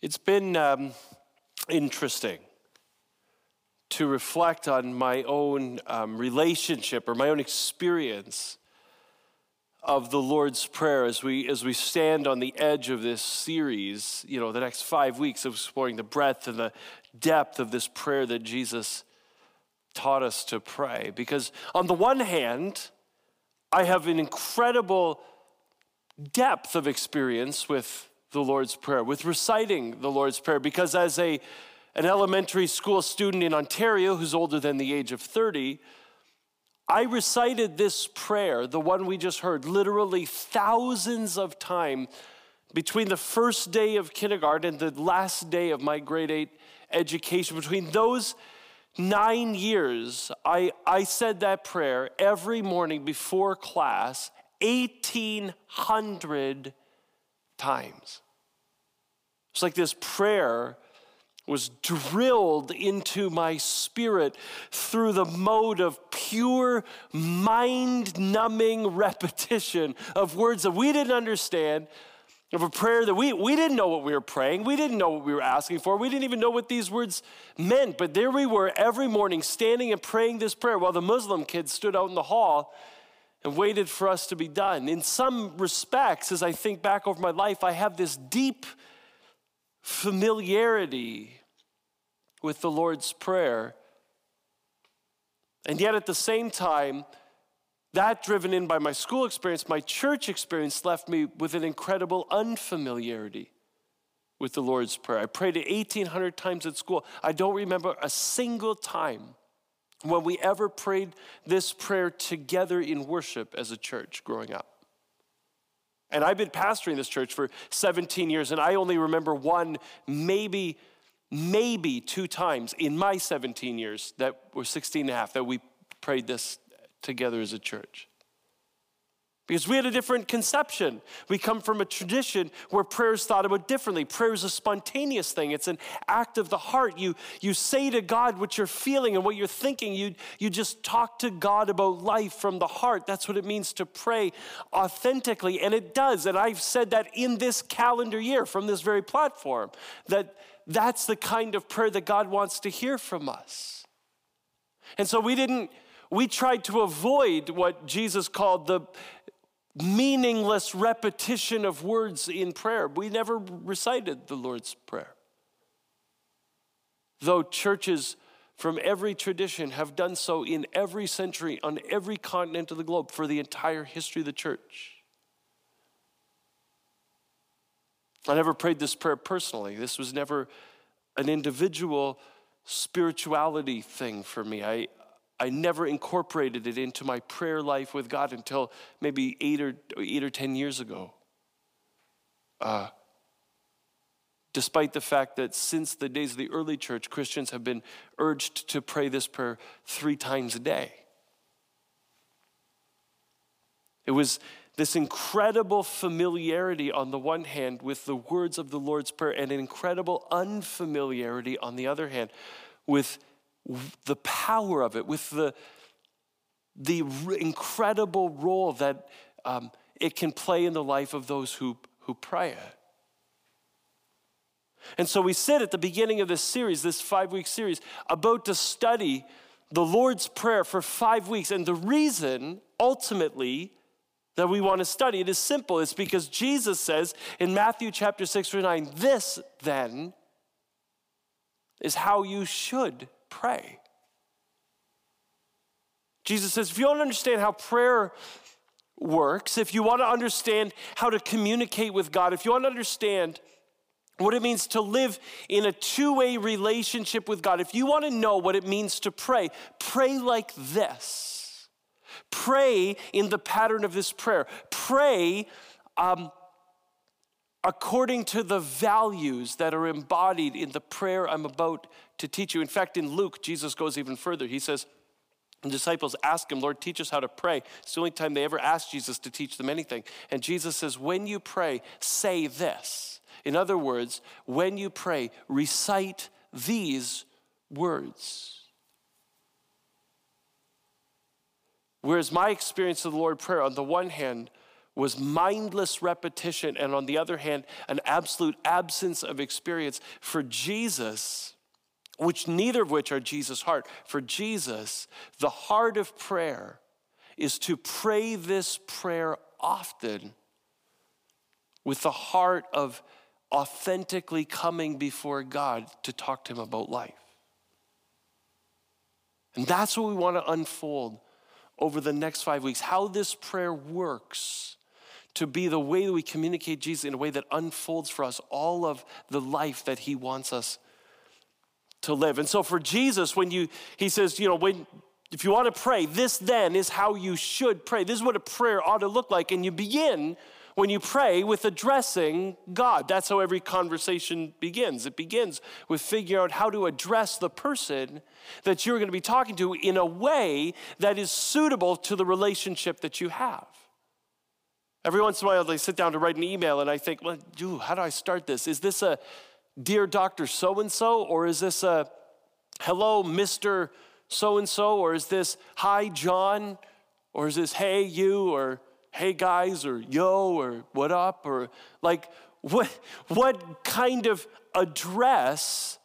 It's been um, interesting to reflect on my own um, relationship or my own experience of the Lord's Prayer as we, as we stand on the edge of this series, you know, the next five weeks of exploring the breadth and the depth of this prayer that Jesus taught us to pray. Because on the one hand, I have an incredible depth of experience with the Lord's Prayer, with reciting the Lord's Prayer, because as a, an elementary school student in Ontario who's older than the age of 30, I recited this prayer, the one we just heard, literally thousands of times between the first day of kindergarten and the last day of my grade eight education. Between those nine years, I, I said that prayer every morning before class 1,800 times. It's like this prayer was drilled into my spirit through the mode of pure, mind numbing repetition of words that we didn't understand, of a prayer that we, we didn't know what we were praying. We didn't know what we were asking for. We didn't even know what these words meant. But there we were every morning standing and praying this prayer while the Muslim kids stood out in the hall and waited for us to be done. In some respects, as I think back over my life, I have this deep familiarity with the Lord's Prayer. And yet, at the same time, that driven in by my school experience, my church experience left me with an incredible unfamiliarity with the Lord's Prayer. I prayed it 1,800 times at school. I don't remember a single time when we ever prayed this prayer together in worship as a church growing up. And I've been pastoring this church for 17 years, and I only remember one, maybe, maybe two times in my 17 years that were 16 and a half that we prayed this together as a church because we had a different conception. We come from a tradition where prayer is thought about differently. Prayer is a spontaneous thing, it's an act of the heart. You, you say to God what you're feeling and what you're thinking. You, you just talk to God about life from the heart. That's what it means to pray authentically. And it does. And I've said that in this calendar year from this very platform, that that's the kind of prayer that God wants to hear from us. And so we didn't. We tried to avoid what Jesus called the meaningless repetition of words in prayer. We never recited the Lord's Prayer. Though churches from every tradition have done so in every century on every continent of the globe for the entire history of the church. I never prayed this prayer personally. This was never an individual spirituality thing for me. I, I never incorporated it into my prayer life with God until maybe eight or, eight or 10 years ago. Uh, despite the fact that since the days of the early church, Christians have been urged to pray this prayer three times a day. It was this incredible familiarity on the one hand with the words of the Lord's Prayer, and an incredible unfamiliarity on the other hand with the power of it, with the, the incredible role that um, it can play in the life of those who, who pray it. And so we sit at the beginning of this series, this five week series, about to study the Lord's Prayer for five weeks. And the reason, ultimately, that we want to study it is simple. It's because Jesus says in Matthew chapter 6, verse 9, this then is how you should pray. Jesus says, if you don't understand how prayer works, if you want to understand how to communicate with God, if you want to understand what it means to live in a two way relationship with God, if you want to know what it means to pray, pray like this. Pray in the pattern of this prayer. Pray um, according to the values that are embodied in the prayer I'm about to teach you. In fact, in Luke, Jesus goes even further. He says, the disciples ask him, Lord, teach us how to pray. It's the only time they ever ask Jesus to teach them anything. And Jesus says, when you pray, say this. In other words, when you pray, recite these words. Whereas my experience of the Lord prayer, on the one hand, was mindless repetition, and on the other hand, an absolute absence of experience. For Jesus, which neither of which are Jesus' heart, for Jesus, the heart of prayer is to pray this prayer often with the heart of authentically coming before God to talk to Him about life. And that's what we want to unfold over the next five weeks how this prayer works to be the way that we communicate Jesus in a way that unfolds for us all of the life that He wants us to live. And so for Jesus, when you, He says, you know, when, if you want to pray, this then is how you should pray. This is what a prayer ought to look like. And you begin when you pray with addressing God. That's how every conversation begins. It begins with figuring out how to address the person that you're going to be talking to in a way that is suitable to the relationship that you have. Every once in a while, I sit down to write an email and I think, well, dude, how do I start this? Is this a dear Dr. So and so, or is this a hello, Mr. So and so, or is this hi, John, or is this hey, you, or hey guys or yo or what up or like what what kind of address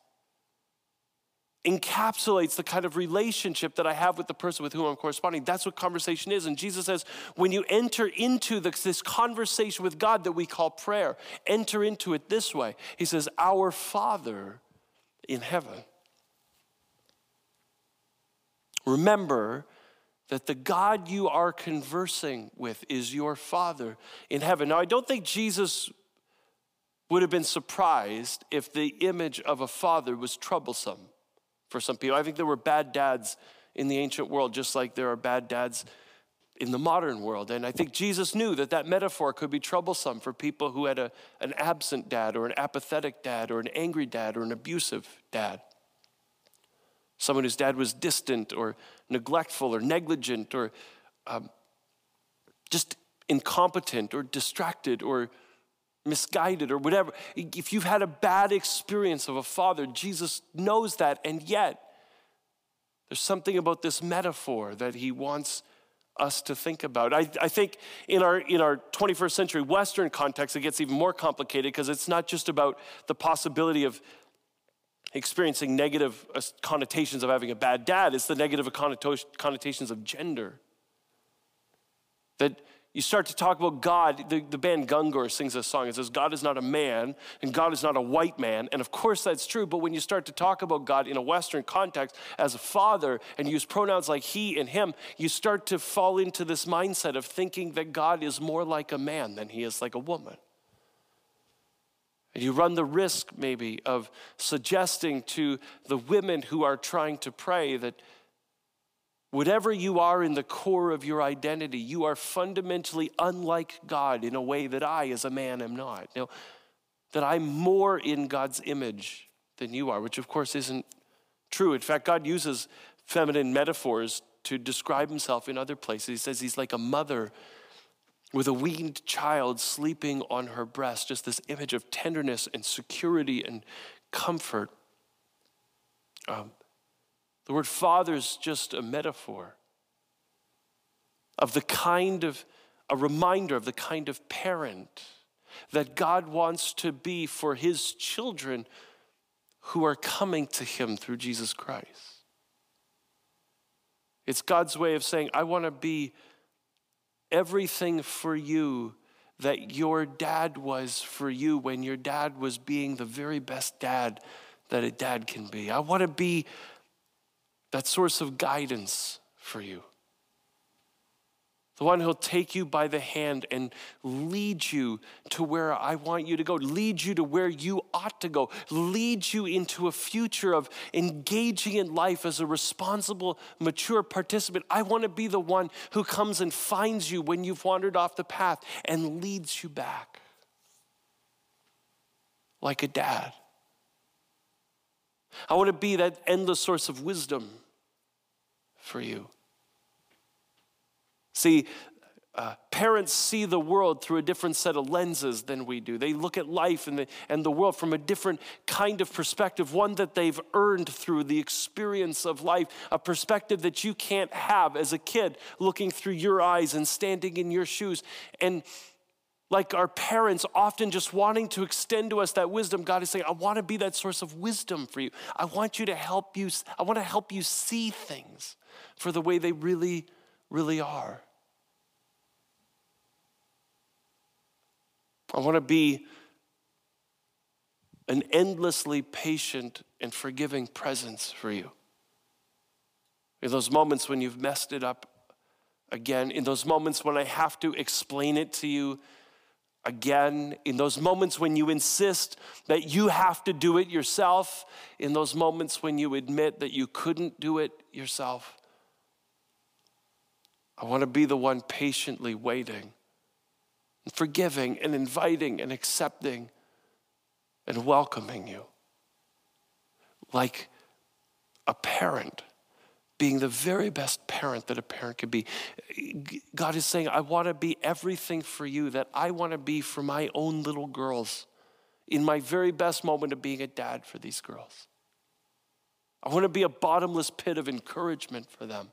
encapsulates the kind of relationship that I have with the person with whom I'm corresponding. That's what conversation is. And Jesus says, when you enter into this, conversation with God that we call prayer, enter into it this way. He says, Our Father in heaven. Remember that the God you are conversing with is your Father in heaven. Now, I don't think Jesus would have been surprised if the image of a father was troublesome for some people. I think there were bad dads in the ancient world, just like there are bad dads in the modern world. And I think Jesus knew that that metaphor could be troublesome for people who had a, an absent dad or an apathetic dad or an angry dad or an abusive dad someone whose dad was distant or neglectful or negligent or um, just incompetent or distracted or misguided or whatever. If you've had a bad experience of a father, Jesus knows that, and yet there's something about this metaphor that he wants us to think about. I, I think in our, in our 21st century Western context, it gets even more complicated because it's not just about the possibility of experiencing negative connotations of having a bad dad, it's the negative connotations of gender. That you start to talk about God, the, the band Gungor sings a song. It says, God is not a man and God is not a white man. And of course that's true, but when you start to talk about God in a Western context as a father and use pronouns like he and him, you start to fall into this mindset of thinking that God is more like a man than he is like a woman. And you run the risk, maybe, of suggesting to the women who are trying to pray that whatever you are in the core of your identity, you are fundamentally unlike God in a way that I, as a man, am not. Know, that I'm more in God's image than you are, which of course isn't true. In fact, God uses feminine metaphors to describe himself in other places. He says he's like a mother with a weaned child sleeping on her breast, just this image of tenderness and security and comfort. Um, the word father is just a metaphor of the kind of, a reminder of the kind of parent that God wants to be for his children who are coming to him through Jesus Christ. It's God's way of saying, I want to be everything for you that your dad was for you when your dad was being the very best dad that a dad can be. I want to be that source of guidance for you the one who'll take you by the hand and lead you to where I want you to go, lead you to where you ought to go, lead you into a future of engaging in life as a responsible, mature participant. I want to be the one who comes and finds you when you've wandered off the path and leads you back like a dad. I want to be that endless source of wisdom for you. See, uh, parents see the world through a different set of lenses than we do. They look at life and the, and the world from a different kind of perspective, one that they've earned through the experience of life, a perspective that you can't have as a kid looking through your eyes and standing in your shoes. And like our parents, often just wanting to extend to us that wisdom, God is saying, I want to be that source of wisdom for you. I want you to help you, I want to help you see things for the way they really, really are. I want to be an endlessly patient and forgiving presence for you. In those moments when you've messed it up again, in those moments when I have to explain it to you again, in those moments when you insist that you have to do it yourself, in those moments when you admit that you couldn't do it yourself. I want to be the one patiently waiting and forgiving and inviting and accepting and welcoming you. Like a parent being the very best parent that a parent could be. God is saying, I want to be everything for you that I want to be for my own little girls in my very best moment of being a dad for these girls. I want to be a bottomless pit of encouragement for them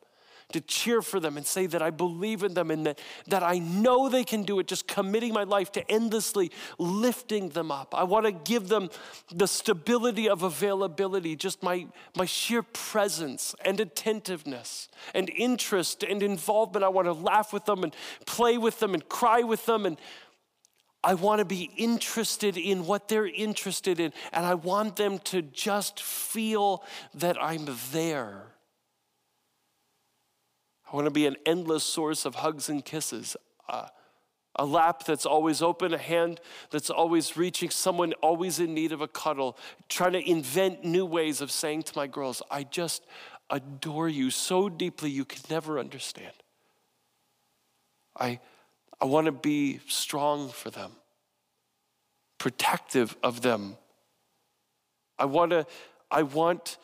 to cheer for them and say that I believe in them and that, that I know they can do it, just committing my life to endlessly lifting them up. I want to give them the stability of availability, just my, my sheer presence and attentiveness and interest and involvement. I want to laugh with them and play with them and cry with them and I want to be interested in what they're interested in, and I want them to just feel that I'm there. I want to be an endless source of hugs and kisses. A lap that's always open, a hand that's always reaching, someone always in need of a cuddle, trying to invent new ways of saying to my girls, I just adore you so deeply you could never understand. I, I want to be strong for them, protective of them. I want to, I want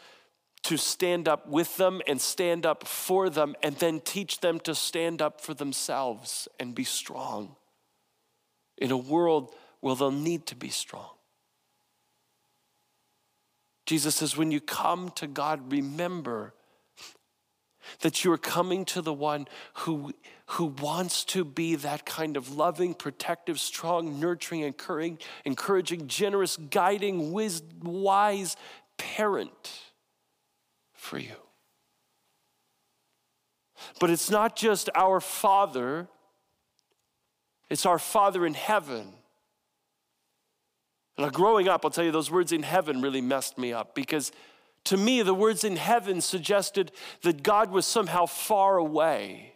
to stand up with them and stand up for them, and then teach them to stand up for themselves and be strong in a world where they'll need to be strong. Jesus says, when you come to God, remember that you are coming to the one who, who wants to be that kind of loving, protective, strong, nurturing, encouraging, encouraging generous, guiding, wise parent for you. But it's not just our Father, it's our Father in heaven. And growing up, I'll tell you, those words in heaven really messed me up because to me, the words in heaven suggested that God was somehow far away.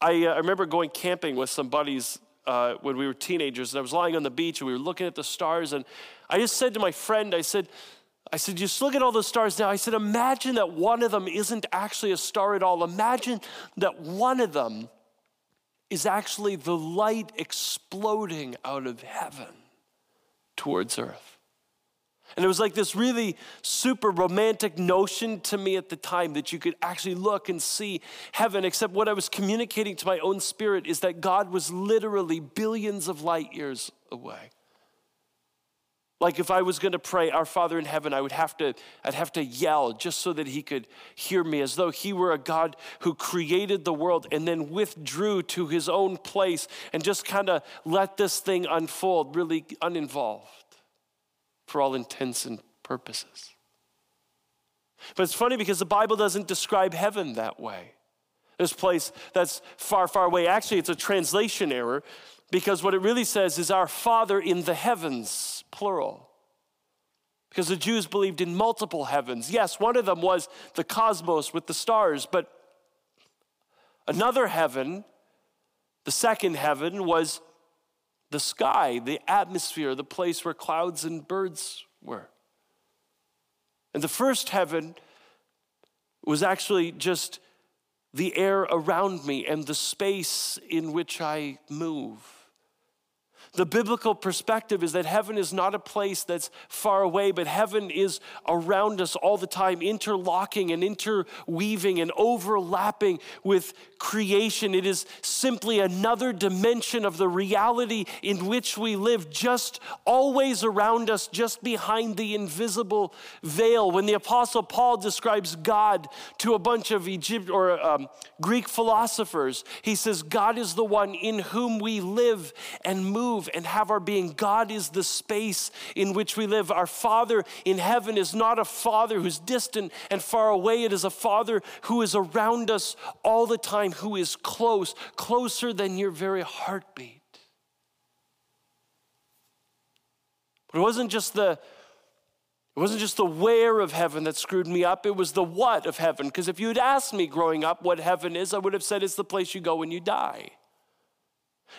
I, uh, I remember going camping with some buddies uh, when we were teenagers, and I was lying on the beach and we were looking at the stars, and I just said to my friend, I said, I said, just look at all those stars now. I said, imagine that one of them isn't actually a star at all. Imagine that one of them is actually the light exploding out of heaven towards earth. And it was like this really super romantic notion to me at the time that you could actually look and see heaven, except what I was communicating to my own spirit is that God was literally billions of light years away. Like if I was going to pray, Our Father in heaven, I would have to, I'd have to yell just so that he could hear me, as though he were a God who created the world and then withdrew to his own place and just kind of let this thing unfold, really uninvolved for all intents and purposes. But it's funny because the Bible doesn't describe heaven that way. This place that's far, far away. Actually, it's a translation error because what it really says is our Father in the heavens, plural. Because the Jews believed in multiple heavens. Yes, one of them was the cosmos with the stars, but another heaven, the second heaven, was the sky, the atmosphere, the place where clouds and birds were. And the first heaven was actually just the air around me and the space in which I move. The biblical perspective is that heaven is not a place that's far away, but heaven is around us all the time, interlocking and interweaving and overlapping with creation. It is simply another dimension of the reality in which we live, just always around us, just behind the invisible veil. When the Apostle Paul describes God to a bunch of Egypt or um, Greek philosophers, he says, God is the one in whom we live and move move and have our being. God is the space in which we live. Our Father in heaven is not a Father who's distant and far away, it is a Father who is around us all the time, who is close, closer than your very heartbeat. But it wasn't just the it wasn't just the where of heaven that screwed me up, it was the what of heaven. Because if you had asked me growing up what heaven is, I would have said it's the place you go when you die.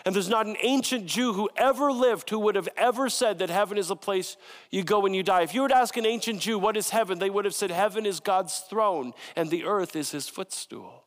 And there's not an ancient Jew who ever lived who would have ever said that heaven is a place you go when you die. If you were to ask an ancient Jew, what is heaven? They would have said, Heaven is God's throne and the earth is his footstool.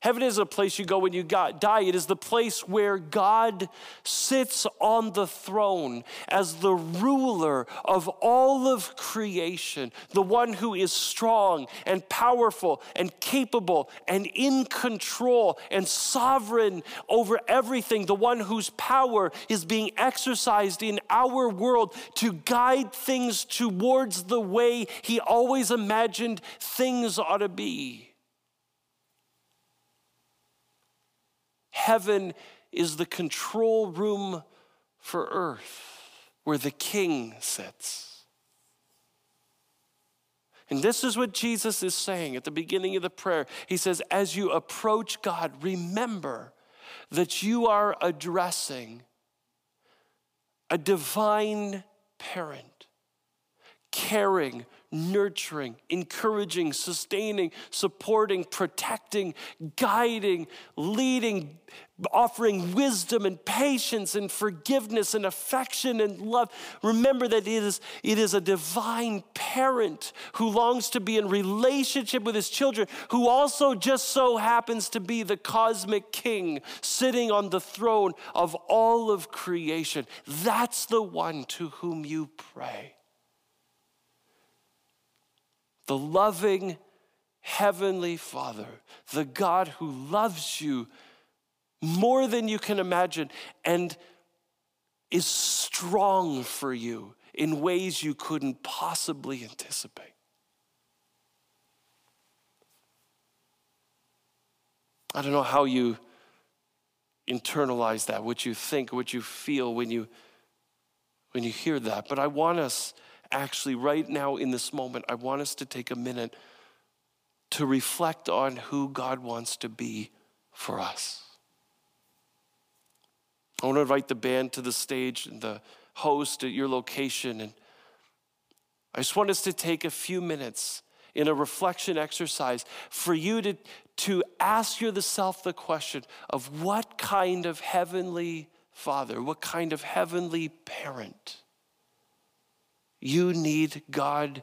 Heaven is a place you go when you die. It is the place where God sits on the throne as the ruler of all of creation, the one who is strong and powerful and capable and in control and sovereign over everything, the one whose power is being exercised in our world to guide things towards the way he always imagined things ought to be. Heaven is the control room for earth where the king sits. And this is what Jesus is saying at the beginning of the prayer. He says, As you approach God, remember that you are addressing a divine parent, caring, nurturing, encouraging, sustaining, supporting, protecting, guiding, leading, offering wisdom and patience and forgiveness and affection and love. Remember that it is, it is a divine parent who longs to be in relationship with his children, who also just so happens to be the cosmic king sitting on the throne of all of creation. That's the one to whom you pray the loving Heavenly Father, the God who loves you more than you can imagine and is strong for you in ways you couldn't possibly anticipate. I don't know how you internalize that, what you think, what you feel when you when you hear that, but I want us actually, right now in this moment, I want us to take a minute to reflect on who God wants to be for us. I want to invite the band to the stage and the host at your location. And I just want us to take a few minutes in a reflection exercise for you to, to ask yourself the question of what kind of heavenly father, what kind of heavenly parent you need God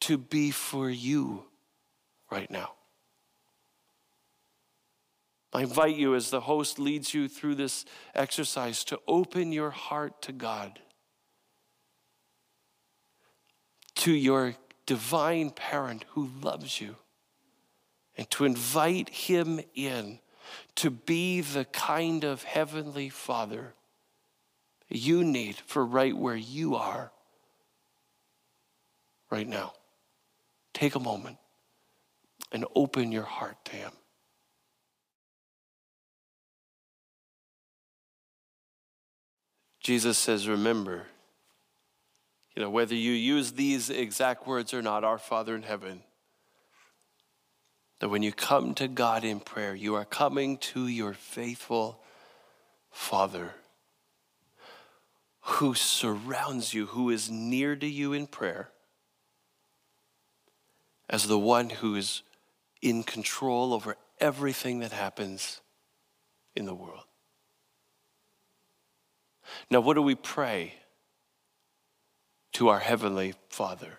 to be for you right now. I invite you, as the host leads you through this exercise, to open your heart to God, to your divine parent who loves you, and to invite him in to be the kind of heavenly father you need for right where you are right now. Take a moment and open your heart to Him. Jesus says, Remember, you know, whether you use these exact words or not, our Father in heaven, that when you come to God in prayer, you are coming to your faithful Father who surrounds you, who is near to you in prayer as the one who is in control over everything that happens in the world. Now, what do we pray to our Heavenly Father?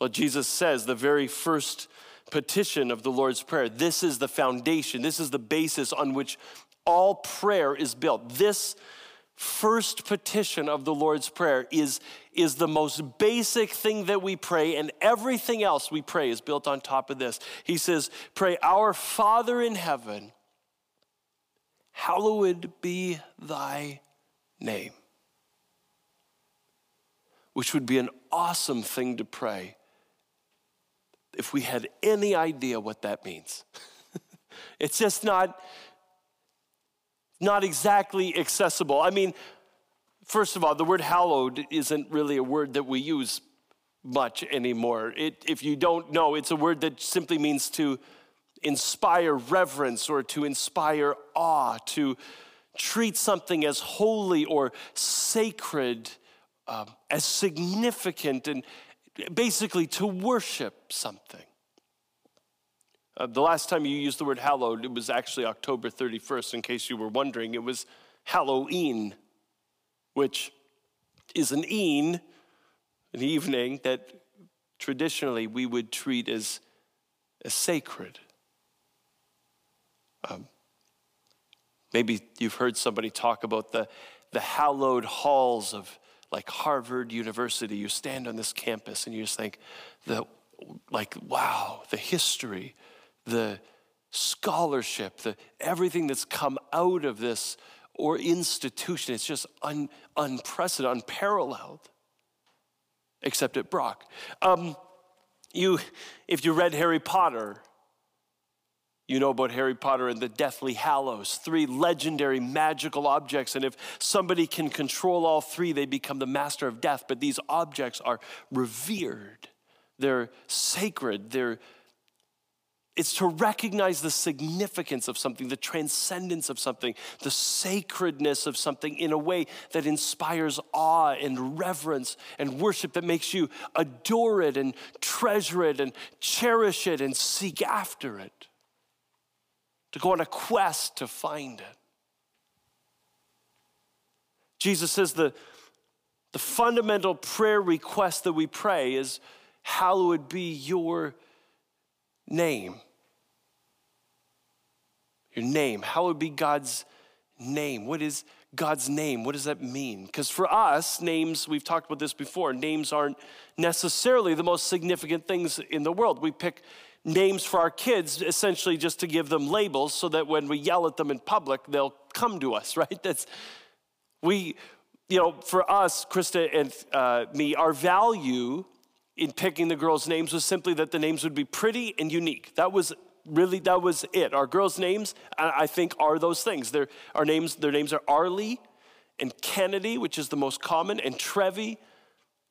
Well, Jesus says the very first petition of the Lord's Prayer this is the foundation, this is the basis on which all prayer is built. This first petition of the Lord's Prayer is, is the most basic thing that we pray, and everything else we pray is built on top of this. He says, Pray, Our Father in heaven, hallowed be thy name. Which would be an awesome thing to pray if we had any idea what that means. it's just not not exactly accessible. I mean, first of all, the word hallowed isn't really a word that we use much anymore. It, if you don't know, it's a word that simply means to inspire reverence or to inspire awe, to treat something as holy or sacred, um, as significant, and basically to worship something. Uh, the last time you used the word hallowed, it was actually October 31st, in case you were wondering. It was Halloween, which is an een, an evening that traditionally we would treat as, as sacred. Um, maybe you've heard somebody talk about the, the hallowed halls of like Harvard University. You stand on this campus and you just think, the, like, wow, the history the scholarship, the, everything that's come out of this or institution. It's just un, unprecedented, unparalleled, except at Brock. Um, you, if you read Harry Potter, you know about Harry Potter and the Deathly Hallows, three legendary magical objects. And if somebody can control all three, they become the master of death. But these objects are revered, they're sacred, they're it's to recognize the significance of something, the transcendence of something, the sacredness of something in a way that inspires awe and reverence and worship that makes you adore it and treasure it and cherish it and seek after it. To go on a quest to find it. Jesus says the, the fundamental prayer request that we pray is, Hallowed be your name. Your name. How would be God's name? What is God's name? What does that mean? Because for us, names, we've talked about this before, names aren't necessarily the most significant things in the world. We pick names for our kids essentially just to give them labels so that when we yell at them in public, they'll come to us, right? That's, we, you know, for us, Krista and uh, me, our value in picking the girls' names was simply that the names would be pretty and unique. That was really that was it. Our girls' names, I think, are those things. Their, our names, their names are Arlie and Kennedy, which is the most common, and Trevi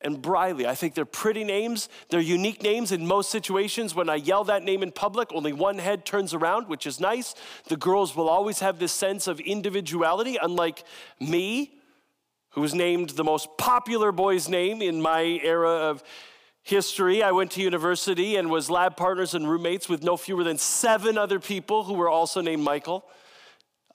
and Briley. I think they're pretty names. They're unique names in most situations. When I yell that name in public, only one head turns around, which is nice. The girls will always have this sense of individuality, unlike me, who was named the most popular boy's name in my era of history, I went to university and was lab partners and roommates with no fewer than seven other people who were also named Michael.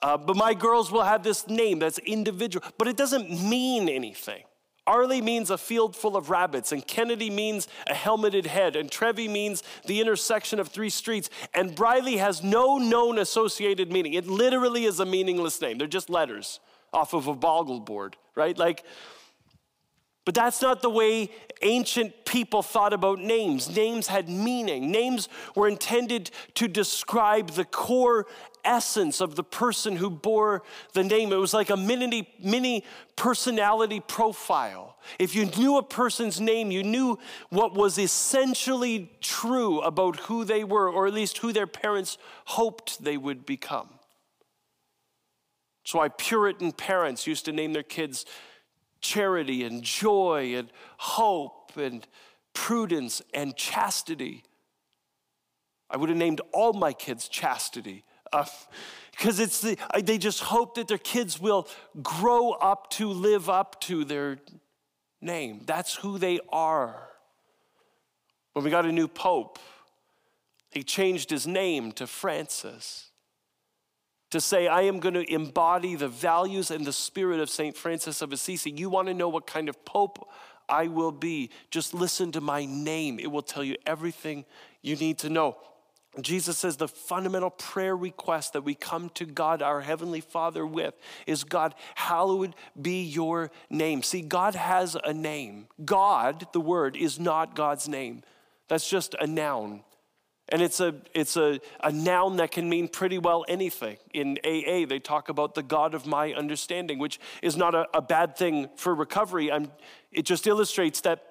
Uh, but my girls will have this name that's individual, but it doesn't mean anything. Arlie means a field full of rabbits, and Kennedy means a helmeted head, and Trevi means the intersection of three streets, and Briley has no known associated meaning. It literally is a meaningless name. They're just letters off of a boggle board, right? Like, but that's not the way ancient people thought about names. Names had meaning. Names were intended to describe the core essence of the person who bore the name. It was like a mini, mini personality profile. If you knew a person's name, you knew what was essentially true about who they were, or at least who their parents hoped they would become. That's why Puritan parents used to name their kids charity and joy and hope and prudence and chastity. I would have named all my kids chastity. because uh, it's the, they just hope that their kids will grow up to live up to their name. That's who they are. When we got a new pope, he changed his name to Francis to say, I am going to embody the values and the spirit of St. Francis of Assisi. You want to know what kind of pope I will be? Just listen to my name, it will tell you everything you need to know. Jesus says the fundamental prayer request that we come to God, our Heavenly Father, with is God, hallowed be your name. See, God has a name. God, the word, is not God's name. That's just a noun. And it's a, it's a, a noun that can mean pretty well anything. In AA, they talk about the God of my understanding, which is not a, a bad thing for recovery. I'm, it just illustrates that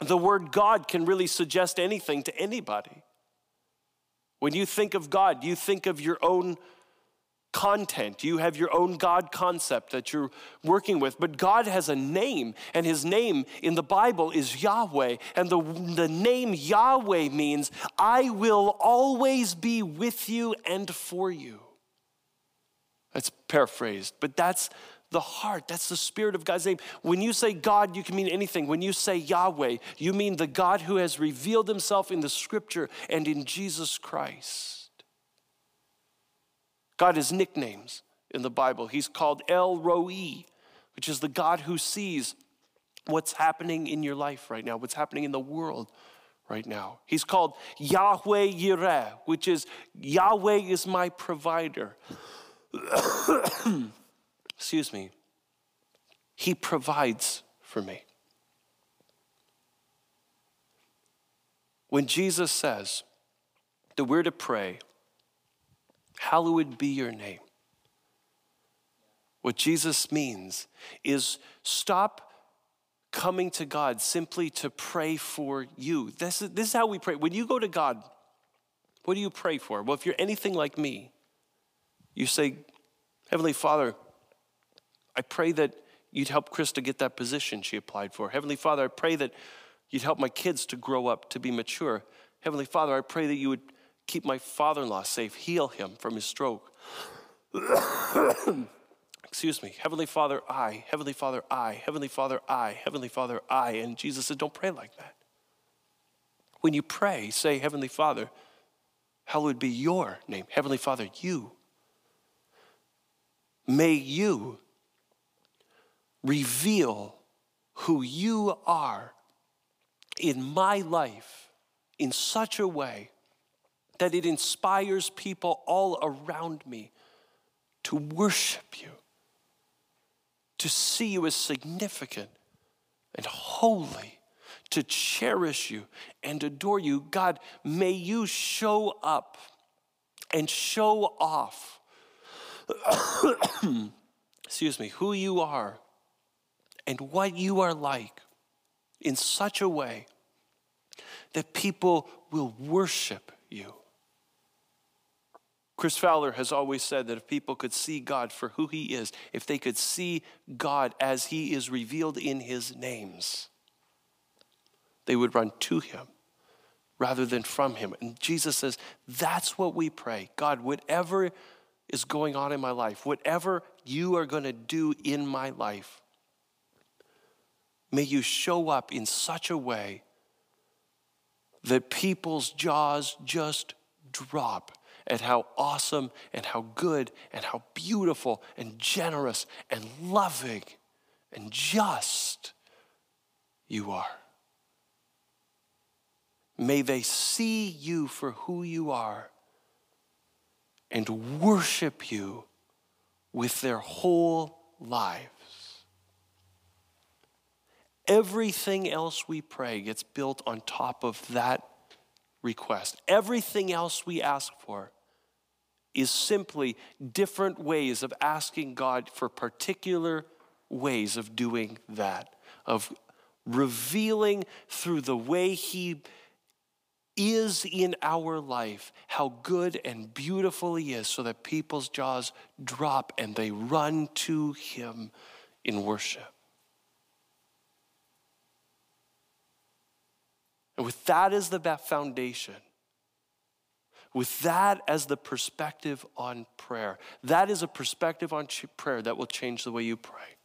the word God can really suggest anything to anybody. When you think of God, you think of your own content. You have your own God concept that you're working with. But God has a name, and his name in the Bible is Yahweh. And the, the name Yahweh means, I will always be with you and for you. That's paraphrased, but that's the heart. That's the spirit of God's name. When you say God, you can mean anything. When you say Yahweh, you mean the God who has revealed himself in the scripture and in Jesus Christ. God has nicknames in the Bible. He's called El Roi, which is the God who sees what's happening in your life right now, what's happening in the world right now. He's called Yahweh Yireh, which is Yahweh is my provider. excuse me, He provides for me. When Jesus says that we're to pray, hallowed be your name, what Jesus means is stop coming to God simply to pray for you. This is, this is how we pray. When you go to God, what do you pray for? Well, if you're anything like me, you say, Heavenly Father, I pray that you'd help Krista get that position she applied for. Heavenly Father, I pray that you'd help my kids to grow up to be mature. Heavenly Father, I pray that you would keep my father in law safe, heal him from his stroke. Excuse me. Heavenly Father, I. Heavenly Father, I. Heavenly Father, I. Heavenly Father, I. And Jesus said, don't pray like that. When you pray, say, Heavenly Father, hallowed be your name. Heavenly Father, you. May you reveal who you are in my life in such a way that it inspires people all around me to worship you, to see you as significant and holy, to cherish you and adore you. God, may you show up and show off, excuse me, who you are and what you are like in such a way that people will worship you. Chris Fowler has always said that if people could see God for who he is, if they could see God as he is revealed in his names, they would run to him rather than from him. And Jesus says, that's what we pray. God, whatever is going on in my life, whatever you are going to do in my life, May you show up in such a way that people's jaws just drop at how awesome and how good and how beautiful and generous and loving and just you are. May they see you for who you are and worship you with their whole lives. Everything else we pray gets built on top of that request. Everything else we ask for is simply different ways of asking God for particular ways of doing that, of revealing through the way He is in our life how good and beautiful He is, so that people's jaws drop and they run to Him in worship. And with that as the foundation, with that as the perspective on prayer, that is a perspective on prayer that will change the way you pray.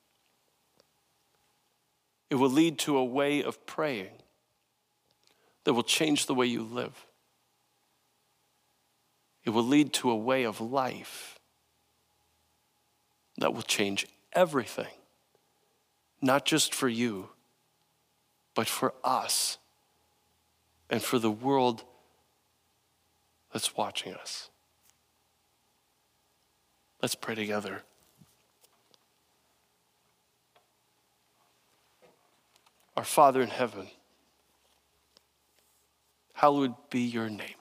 It will lead to a way of praying that will change the way you live. It will lead to a way of life that will change everything, not just for you, but for us and for the world that's watching us. Let's pray together. Our Father in heaven, hallowed be your name.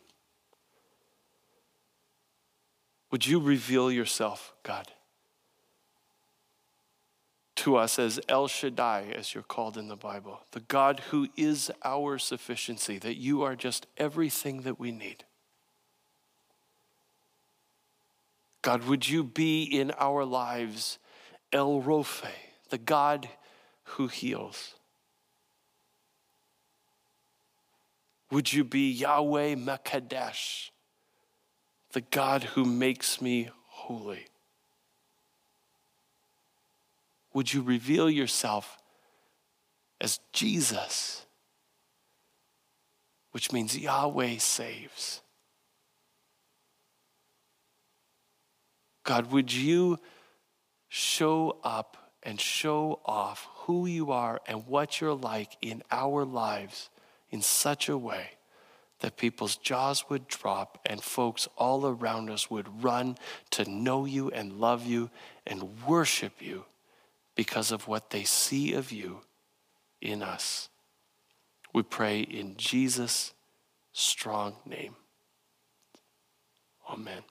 Would you reveal yourself, God, to us as El Shaddai, as you're called in the Bible, the God who is our sufficiency, that you are just everything that we need. God, would you be in our lives El Rofe, the God who heals? Would you be Yahweh Mekadesh, the God who makes me holy? Would you reveal yourself as Jesus, which means Yahweh saves? God, would you show up and show off who you are and what you're like in our lives in such a way that people's jaws would drop and folks all around us would run to know you and love you and worship you because of what they see of you in us. We pray in Jesus' strong name. Amen.